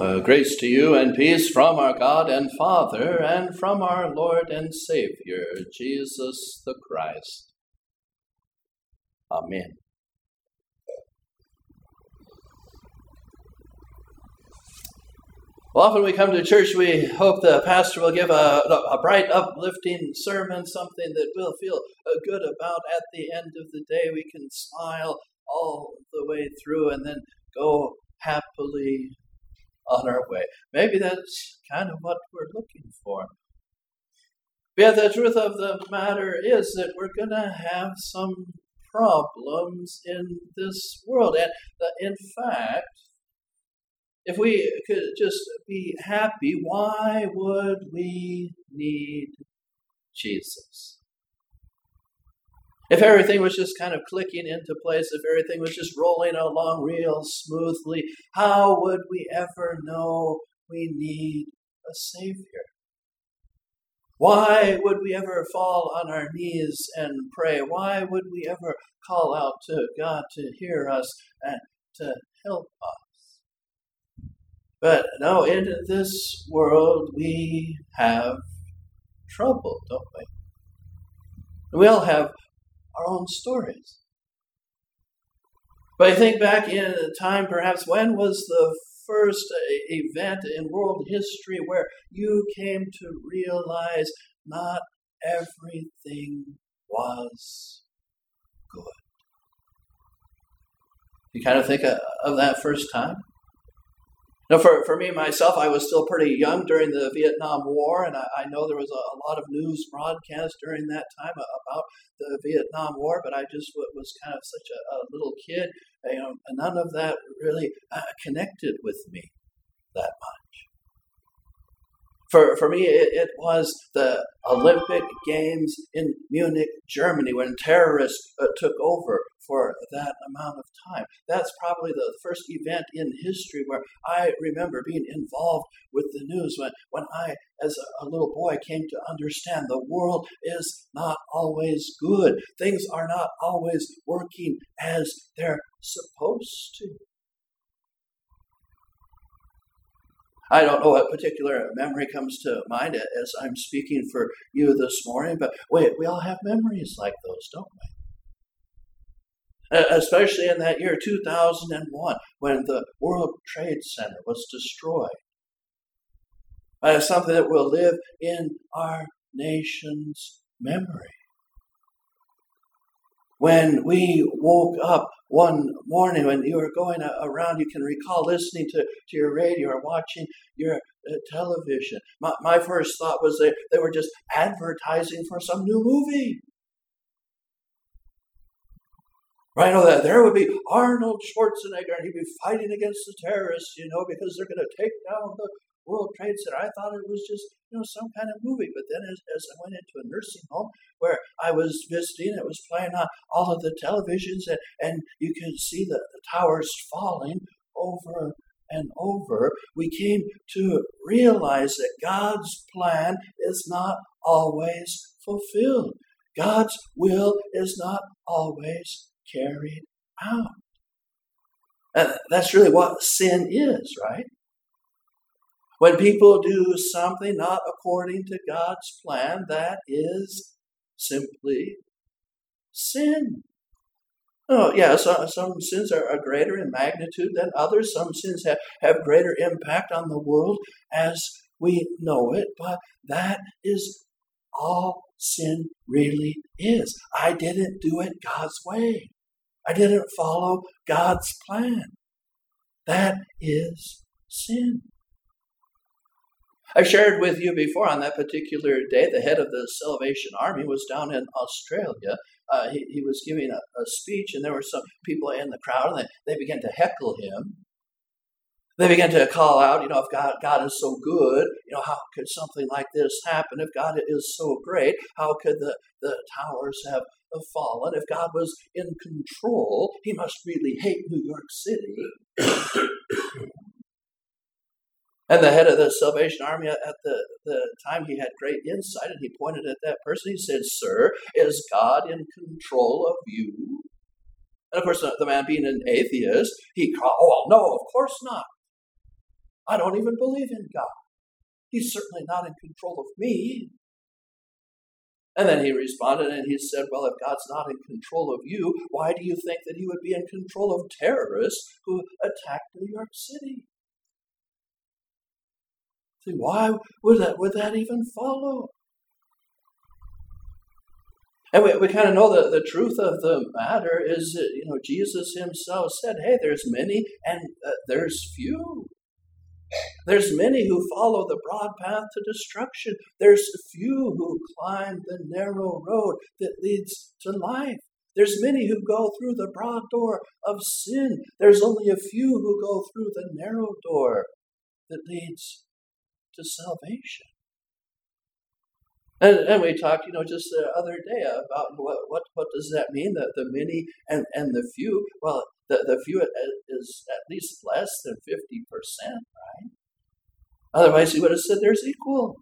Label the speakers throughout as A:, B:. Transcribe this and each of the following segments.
A: Uh, grace to you and peace from our God and Father and from our Lord and Savior, Jesus the Christ. Amen. Well, often we come to church, we hope the pastor will give a, a bright, uplifting sermon, something that we'll feel uh, good about at the end of the day. We can smile all the way through and then go happily on our way. Maybe that's kind of what we're looking for. But the truth of the matter is that we're going to have some problems in this world. And uh, in fact, if we could just be happy, why would we need Jesus? If everything was just kind of clicking into place, if everything was just rolling along real smoothly, how would we ever know we need a Savior? Why would we ever fall on our knees and pray? Why would we ever call out to God to hear us and to help us? But no, in this world we have trouble, don't we? We all have our own stories. But I think back in a time, perhaps, when was the first uh, event in world history where you came to realize not everything was good? You kind of think uh, of that first time? Now, for, for me, myself, I was still pretty young during the Vietnam War, and I, I know there was a, a, lot of news broadcast during that time about the Vietnam War, but I just was kind of such a, a little kid. You know, none of that really uh, connected with me that much. For, for me, it, it, was the Olympic Games in Munich, Germany, when terrorists uh, took over for that amount of time. That's probably the first event in history where I remember being involved with the news when, when I, as a, a little boy, came to understand the world is not always good. Things are not always working as they're supposed to. I don't know what particular memory comes to mind as I'm speaking for you this morning, but wait, we all have memories like those, don't we? Especially in that year 2001 when the World Trade Center was destroyed. Uh, something that will live in our nation's memory when we woke up one morning when you were going around, you can recall listening to, to your radio or watching your uh, television. My, my first thought was they, they were just advertising for some new movie. Right, know that there would be Arnold Schwarzenegger and he'd be fighting against the terrorists, you know, because they're going to take down the World Trade Center. I thought it was just, you know, some kind of movie. But then as, as I went into a nursing home where I was visiting, it was playing on all of the televisions and, and you could see the, the towers falling over and over. We came to realize that God's plan is not always fulfilled. God's will is not always carried out. That's really what sin is, right? When people do something not according to God's plan, that is simply sin. Oh, yeah, so, some sins are, are, greater in magnitude than others. Some sins have, have greater impact on the world as we know it, but that is all sin really is. I didn't do it God's way, I didn't follow God's plan. That is sin. I've shared with you before on that particular day, the head of the Salvation Army was down in Australia. Uh, he, he, was giving a, a, speech, and there were some people in the crowd, and they, they began to heckle him. They began to call out, you know, if God, God is so good, you know, how could something like this happen? If God is so great, how could the, the towers have fallen? If God was in control, he must really hate New York City. And the head of the Salvation Army at the, the time, he had great insight and he pointed at that person. He said, Sir, is God in control of you? And of course, the man being an atheist, he called, Oh, no, of course not. I don't even believe in God. He's certainly not in control of me. And then he responded and he said, Well, if God's not in control of you, why do you think that he would be in control of terrorists who attacked New York City? See, why would that, would that even follow? And we, we kind of know that the truth of the matter is that, you know, Jesus himself said, hey, there's many and uh, there's few. There's many who follow the broad path to destruction. There's few who climb the narrow road that leads to life. There's many who go through the broad door of sin. There's only a few who go through the narrow door that leads to salvation. And, and we talked, you know, just the other day about what, what, what does that mean, the, the many and, and the few? Well, the, the few is at least less than 50%, right? Otherwise, he would have said there's equal.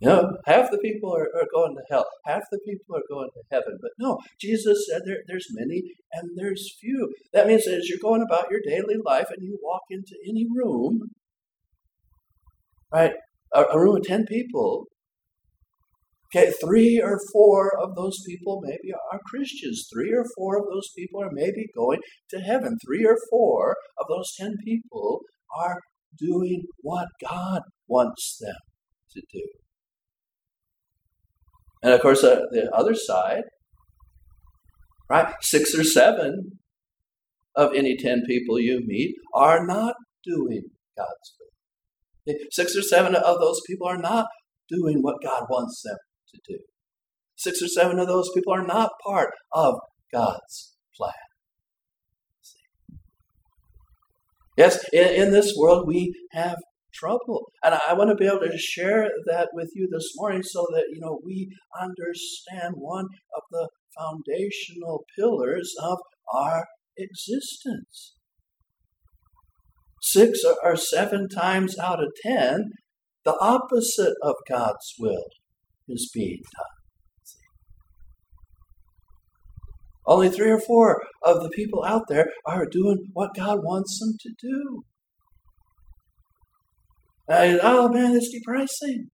A: You know, half the people are, are going to hell, half the people are going to heaven. But no, Jesus said there, there's many and there's few. That means that as you're going about your daily life and you walk into any room, right, a, a room of 10 people, Okay, three or four of those people maybe are Christians. Three or four of those people are maybe going to heaven. Three or four of those ten people are doing what God wants them to do. And of course, uh, the other side, right? Six or seven of any ten people you meet are not doing God's will. Six or seven of those people are not doing what God wants them to do. Six or seven of those people are not part of God's plan. Yes, in, in this world we have trouble. And I want to be able to share that with you this morning so that you know we understand one of the foundational pillars of our existence. Six or seven times out of ten, the opposite of God's will is being done. Only three or four of the people out there are doing what God wants them to do. And, oh man, it's depressing.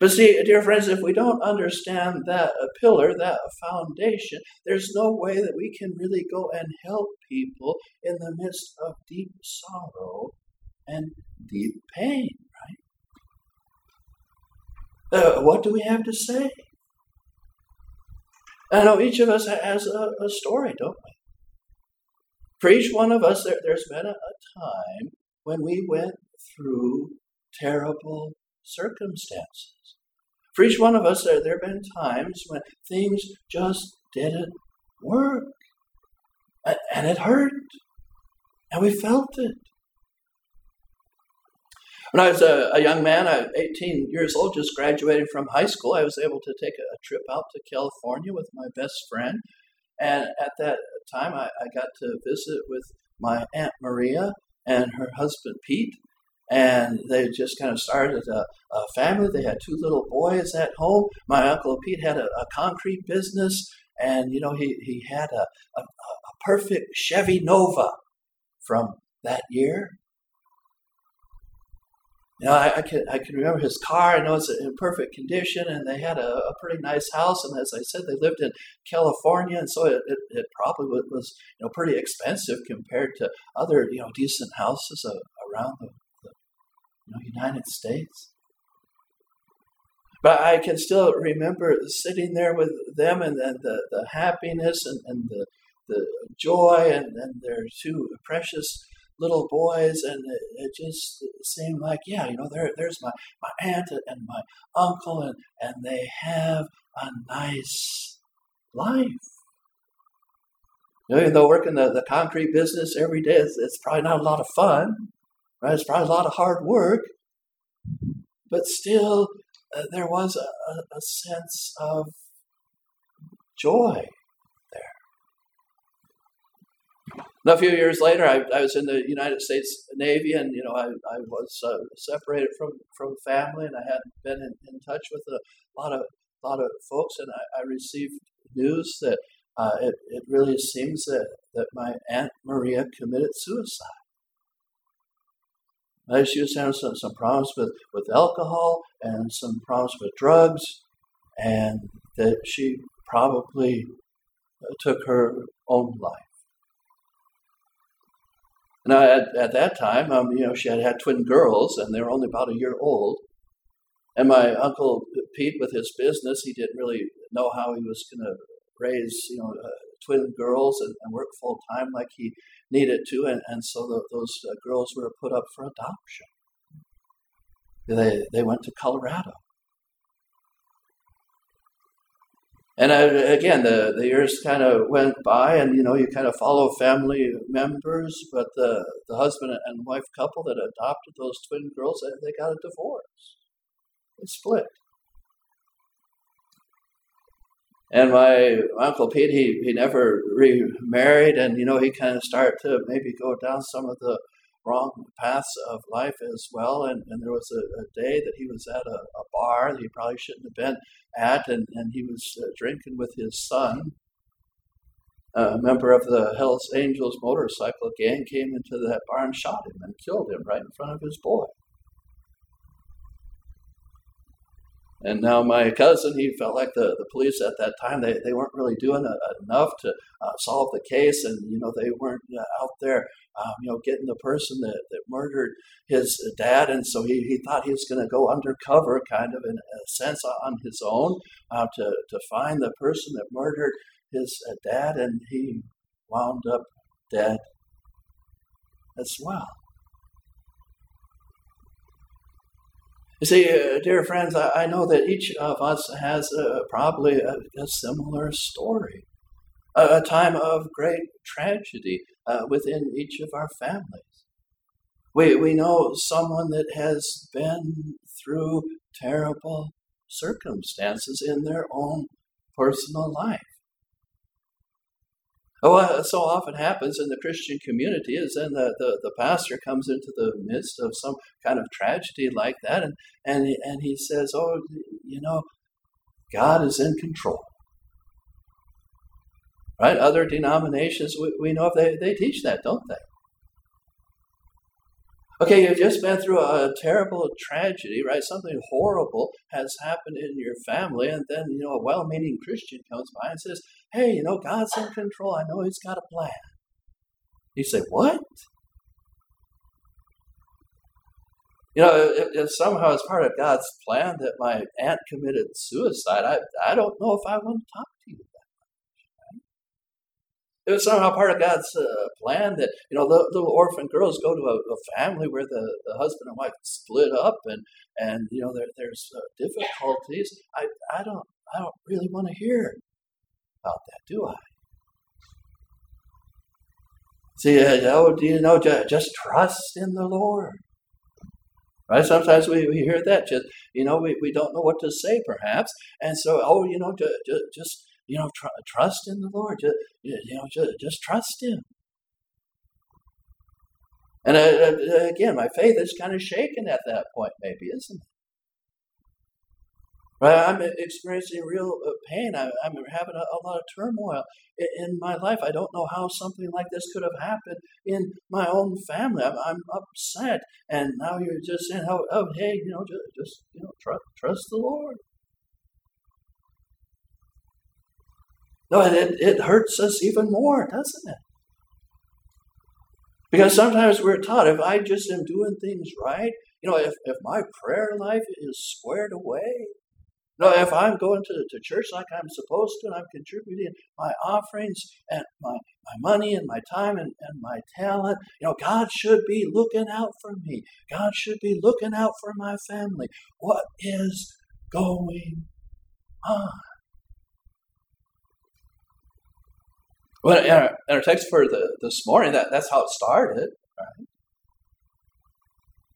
A: But see, dear friends, if we don't understand that pillar, that foundation, there's no way that we can really go and help people in the midst of deep sorrow and deep pain. Right? Uh, what do we have to say? I know each of us has a, a story, don't we? For each one of us, there, has been a, a time when we went through terrible circumstances. For each one of us, there, there have been times when things just didn't work. And it hurt. And we felt it. When I was a, a young man, I 18 years old, just graduating from high school, I was able to take a, a trip out to California with my best friend. And at that time, I, I got to visit with my Aunt Maria and her husband Pete. And they just kind of started a, a family. They had two little boys at home. My Uncle Pete had a, a concrete business, and you know he, he had a, a, a perfect Chevy Nova from that year. You know, I, I, can I can remember his car. I know it's in perfect condition, and they had a, a, pretty nice house. And as I said, they lived in California, and so it, it, it probably was you know pretty expensive compared to other you know decent houses around the, know, United States. But I can still remember sitting there with them, and, and the, the happiness and, and the the joy, and, and their two precious little boys, and it, it, just seemed like, yeah, you know, there, there's my, my aunt and my uncle, and, and they have a nice life. You know, even though working the, the concrete business every day, it's probably not a lot of fun, right? It's probably a lot of hard work, but still, uh, there was a, a sense of joy there. a few years later, I, I, was in the United States Navy, and you know, I, I was uh, separated from from family, and I hadn't been in, in touch with a lot of lot of folks, and I, I received news that uh, it, it really seems that, that my Aunt Maria committed suicide. She was having some, some problems with, with alcohol and some problems with drugs, and that she probably took her own life. Now, at, at that time, um, you know, she had had twin girls, and they were only about a year old. And my uncle Pete, with his business, he didn't really know how he was going to raise, you know, uh, twin girls and, and, work full time like he needed to, and, and so the, those uh, girls were put up for adoption. They they went to Colorado. And I, again, the, the years kind of went by, and you know, you kind of follow family members. But the, the husband and wife couple that adopted those twin girls, they, they got a divorce. They split. And my uncle Pete, he, he never remarried, and you know, he kind of started to maybe go down some of the wrong paths of life as well. And, and there was a, a day that he was at a, a, bar that he probably shouldn't have been at, and, and he was uh, drinking with his son. A member of the Hells Angels motorcycle gang came into that bar and shot him and killed him right in front of his boy. And now my cousin, he felt like the, the police at that time, they, they weren't really doing a, enough to uh, solve the case. And, you know, they weren't uh, out there, um, you know, getting the person that, that murdered his dad. And so he, he thought he was going to go undercover kind of in a sense on his own uh, to, to find the person that murdered his uh, dad. And he wound up dead as well. You see, uh, dear friends, I, know that each of us has uh, probably a, a, similar story, a, a, time of great tragedy uh, within each of our families. We, we know someone that has been through terrible circumstances in their own personal life. Oh, what so often happens in the Christian community is then the, the, the pastor comes into the midst of some kind of tragedy like that and, and, and he says, Oh, you know, God is in control. Right? Other denominations, we, we know if they, they teach that, don't they? Okay, you've just been through a terrible tragedy, right? Something horrible has happened in your family, and then, you know, a well meaning Christian comes by and says, Hey, you know, God's in control. I know He's got a plan. You say, What? You know, if, if somehow it's part of God's plan that my aunt committed suicide, I, I don't know if I want to talk to you about it was somehow part of God's uh, plan that you know the little orphan girls go to a, a, family where the, the husband and wife split up and and you know there, there's uh, difficulties. I I don't I don't really want to hear about that, do I? See, oh, do you know just, just trust in the Lord? Right? Sometimes we, we hear that just you know we, we don't know what to say perhaps, and so oh you know just, just you know, tr- trust in the Lord. Just, you know, just, just trust Him. And uh, uh, again, my faith is kind of shaken at that point, maybe, isn't it? Right? I'm experiencing real uh, pain. I, am having a, lot of turmoil in, my life. I don't know how something like this could have happened in my own family. I'm, I'm upset, and now you're just saying, "Oh, oh hey, you know, just, just you know, trust, trust the Lord." No, it, it hurts us even more, doesn't it? Because sometimes we're taught if I just am doing things right, you know, if, if my prayer life is squared away, you know, oh. if I'm going to, to church like I'm supposed to and I'm contributing my offerings and my, my money and my time and, and my talent, you know, God should be looking out for me. God should be looking out for my family. What is going on? Well, in our, in our text for the, this morning, that, that's how it started, right?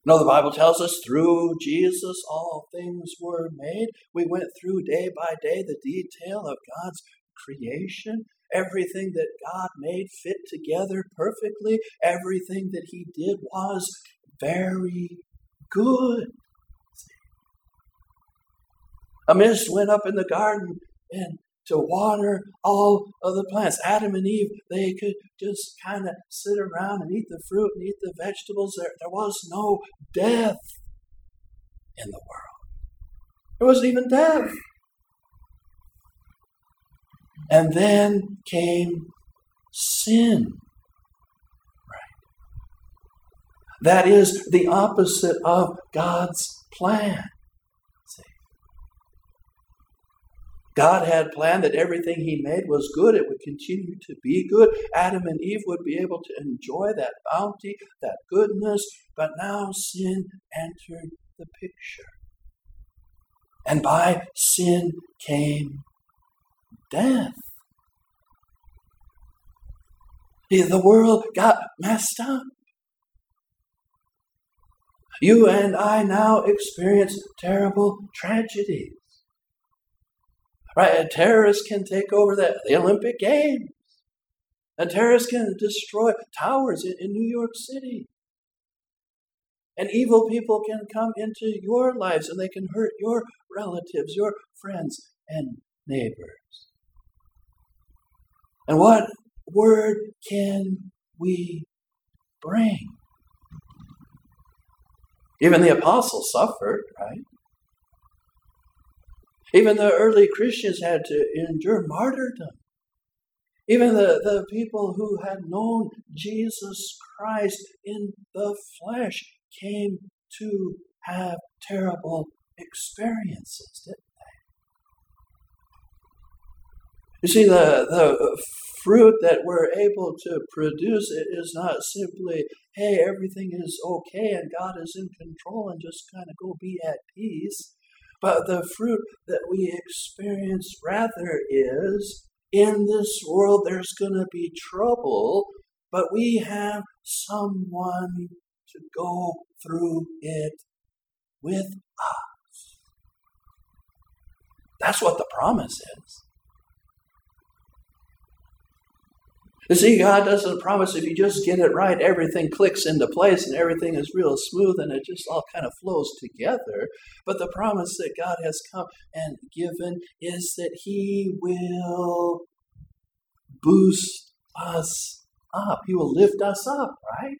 A: No, the Bible tells us through Jesus all things were made. We went through day by day the detail of God's creation, everything that God made fit together perfectly, everything that He did was very good. A mist went up in the garden, and to water all of the plants. Adam and Eve, they could just kind of sit around and eat the fruit and eat the vegetables. There, there was no death in the world. There wasn't even death. And then came sin. Right. That is the opposite of God's plan. God had planned that everything He made was good. It would continue to be good. Adam and Eve would be able to enjoy that bounty, that goodness. But now sin entered the picture. And by sin came death. The world got messed up. You and I now experience terrible tragedies. Right? And terrorists can take over the, the Olympic Games. And terrorists can destroy towers in, in New York City. And evil people can come into your lives and they can hurt your relatives, your friends, and neighbors. And what word can we bring? Even the apostles suffered, right? Even the early Christians had to endure martyrdom. Even the, the people who had known Jesus Christ in the flesh came to have terrible experiences, didn't they? You see, the, the fruit that we're able to produce it is not simply, hey, everything is okay and God is in control and just kind of go be at peace. But the fruit that we experience rather is in this world there's going to be trouble, but we have someone to go through it with us. That's what the promise is. You see, God doesn't promise if you just get it right, everything clicks into place and everything is real smooth and it just all kind of flows together. But the promise that God has come and given is that He will boost us up. He will lift us up, right?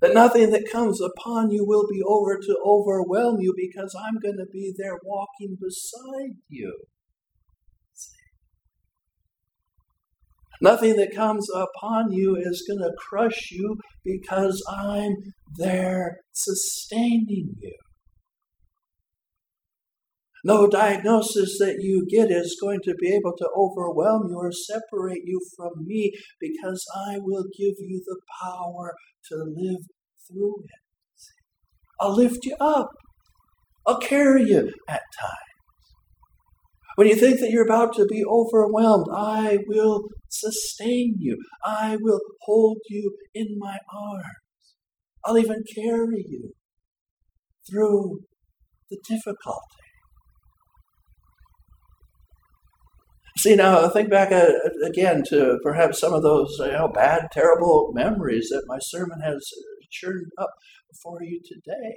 A: That nothing that comes upon you will be over to overwhelm you because I'm going to be there walking beside you. Nothing that comes upon you is going to crush you because I'm there sustaining you. No diagnosis that you get is going to be able to overwhelm you or separate you from me because I will give you the power to live through it. I'll lift you up. I'll carry you at times. When you think that you're about to be overwhelmed, I will sustain you. I will hold you in my arms. I'll even carry you through the difficulty. See, now think back uh, again to perhaps some of those you know, bad, terrible memories that my sermon has churned up for you today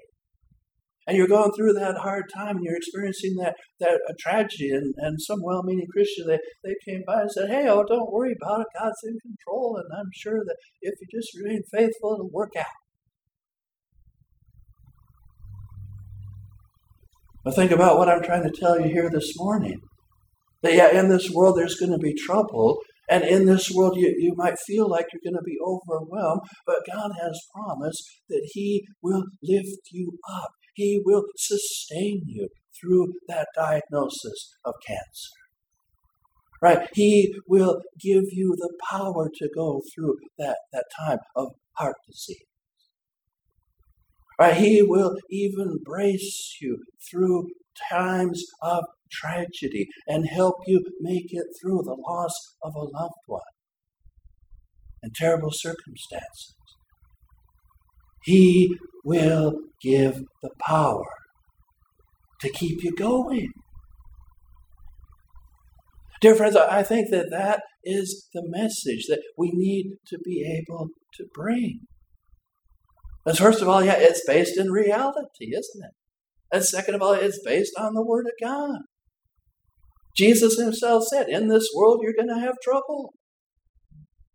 A: and you're going through that hard time and you're experiencing that, that a tragedy and, and some well-meaning christian they, they came by and said hey oh don't worry about it. God's in control and i'm sure that if you just remain faithful it'll work out. But think about what i'm trying to tell you here this morning. That yeah in this world there's going to be trouble and in this world, you, you might feel like you're going to be overwhelmed, but God has promised that He will lift you up. He will sustain you through that diagnosis of cancer. Right? He will give you the power to go through that, that time of heart disease. Right? He will even brace you through times of tragedy and help you make it through the loss of a loved one and terrible circumstances. He will give the power to keep you going. Dear friends, I think that that is the message that we need to be able to bring. Because first of all, yeah, it's based in reality, isn't it? And second of all, it's based on the Word of God. Jesus himself said, In this world you're going to have trouble.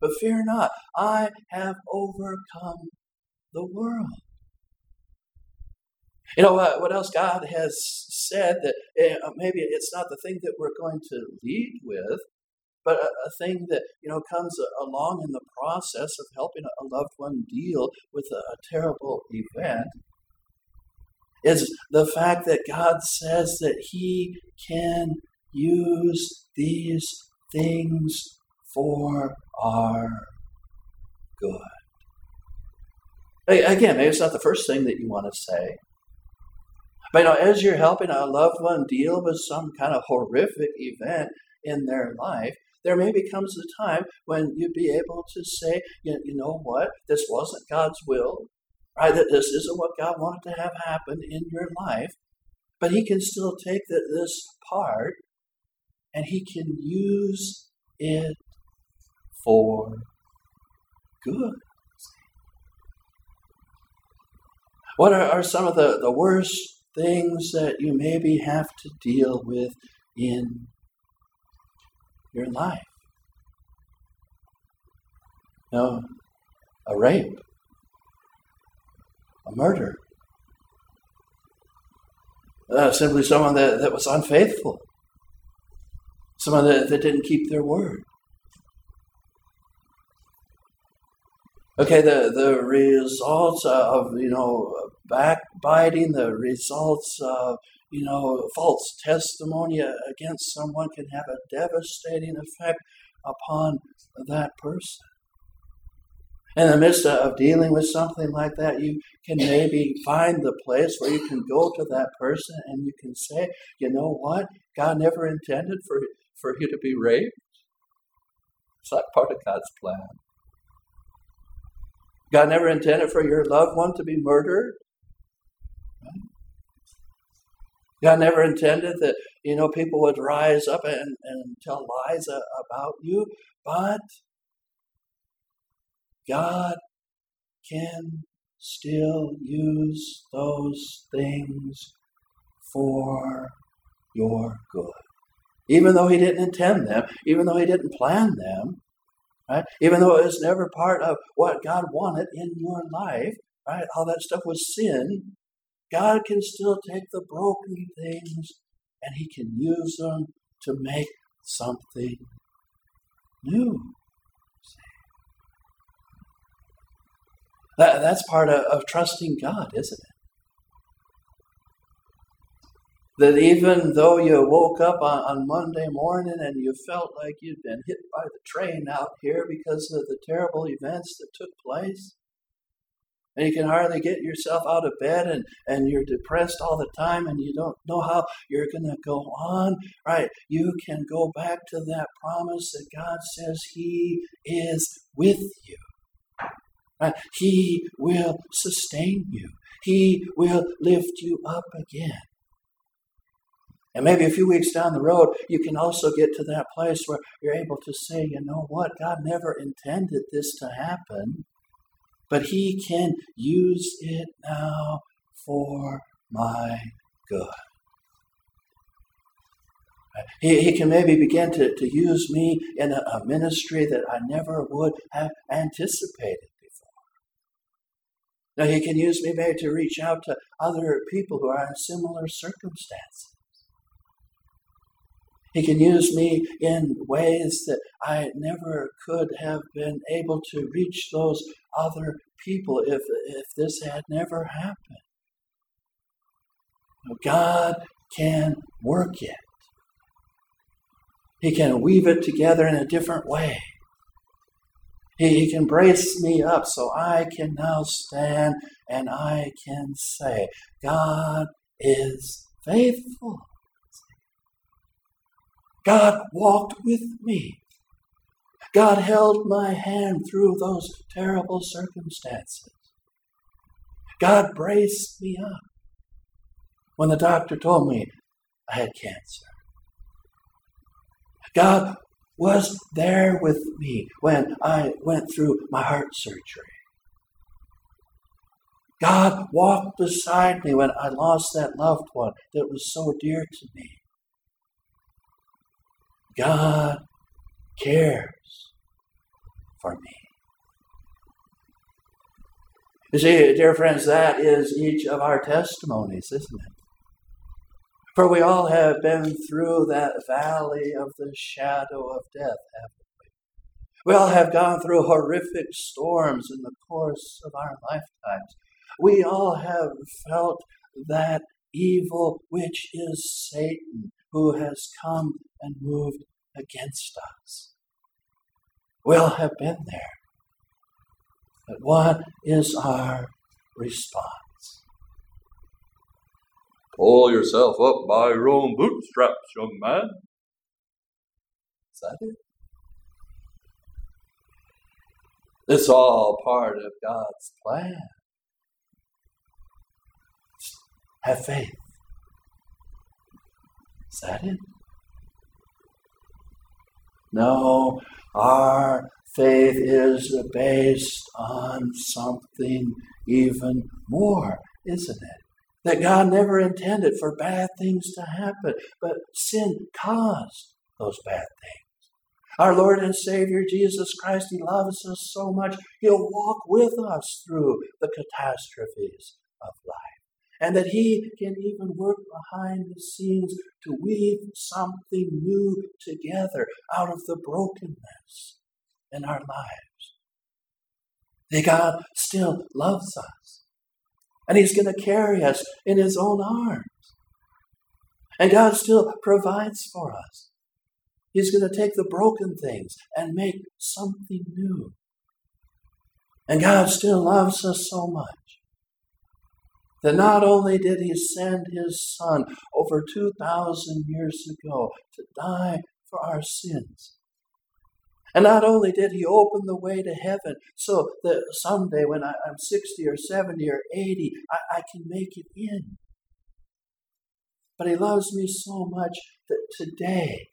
A: But fear not, I have overcome the world. You know what, what else God has said that uh, maybe it's not the thing that we're going to lead with, but a, a, thing that you know comes along in the process of helping a loved one deal with a, a terrible event is the fact that God says that He can use these things for our good. Again, maybe it's not the first thing that you want to say. But you know, as you're helping a loved one deal with some kind of horrific event in their life, there maybe comes a time when you'd be able to say, you, you know what, this wasn't God's will, right? That this isn't what God wanted to have happen in your life, but He can still take the, this part and He can use it for good. What are, are some of the, the worst things that you maybe have to deal with in your life. No, a rape, a murder, uh, simply someone that, that was unfaithful, someone that, that didn't keep their word. Okay, the, the results of, you know, backbiting, the results of you know, false testimony against someone can have a devastating effect upon that person. In the midst of dealing with something like that, you can maybe find the place where you can go to that person and you can say, you know what? God never intended for, for you to be raped. It's not part of God's plan. God never intended for your loved one to be murdered. God never intended that, you know, people would rise up and, and tell lies about you, but God can still use those things for your good. Even though He didn't intend them, even though He didn't plan them, right? Even though it was never part of what God wanted in your life, right? All that stuff was sin. God can still take the broken things and He can use them to make something new. That, that's part of, of trusting God, isn't it? That even though you woke up on, on Monday morning and you felt like you'd been hit by the train out here because of the terrible events that took place, and you can hardly get yourself out of bed and, and you're depressed all the time and you don't know how you're going to go on, right? You can go back to that promise that God says He is with you. Right? He will sustain you. He will lift you up again. And maybe a few weeks down the road, you can also get to that place where you're able to say, you know what, God never intended this to happen, but He can use it now for my good. He, he can maybe begin to, to use me in a, a ministry that I never would have anticipated before. Now, He can use me maybe to reach out to other people who are in similar circumstances. He can use me in ways that I never could have been able to reach those other people if, if this had never happened. God can work it. He can weave it together in a different way. He, he can brace me up so I can now stand and I can say, God is faithful. God walked with me. God held my hand through those terrible circumstances. God braced me up when the doctor told me I had cancer. God was there with me when I went through my heart surgery. God walked beside me when I lost that loved one that was so dear to me. God cares for me. You see, dear friends, that is each of our testimonies, isn't it? For we all have been through that valley of the shadow of death, haven't we? We all have gone through horrific storms in the course of our lifetimes. We all have felt that evil which is Satan who has come and moved against us. We all have been there. But what is our response?
B: Pull yourself up by your own bootstraps, young man.
A: Is that it? It's all part of God's plan. Have faith. Is that it? No, our faith is based on something even more, isn't it? That God never intended for bad things to happen, but sin caused those bad things. Our Lord and Savior Jesus Christ, He loves us so much, He'll walk with us through the catastrophes of life and that He can even work behind the scenes to weave something new together out of the brokenness in our lives. That God still loves us, and He's going to carry us in His own arms. And God still provides for us. He's going to take the broken things and make something new. And God still loves us so much that not only did he send his son over 2,000 years ago to die for our sins, and not only did he open the way to heaven so that someday when I, am 60 or 70 or 80, I, I can make it in. But he loves me so much that today,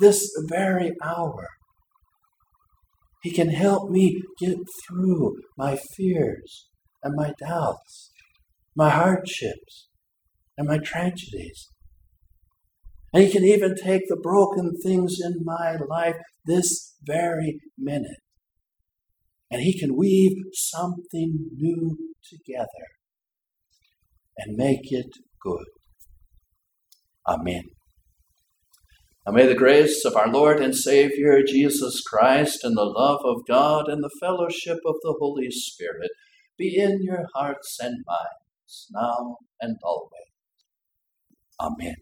A: this very hour, he can help me get through my fears and my doubts my hardships and my tragedies. And He can even take the broken things in my life this very minute. And He can weave something new together and make it good. Amen. Now may the grace of our Lord and Savior Jesus Christ and the love of God and the fellowship of the Holy Spirit be in your hearts and minds now and always. Amen.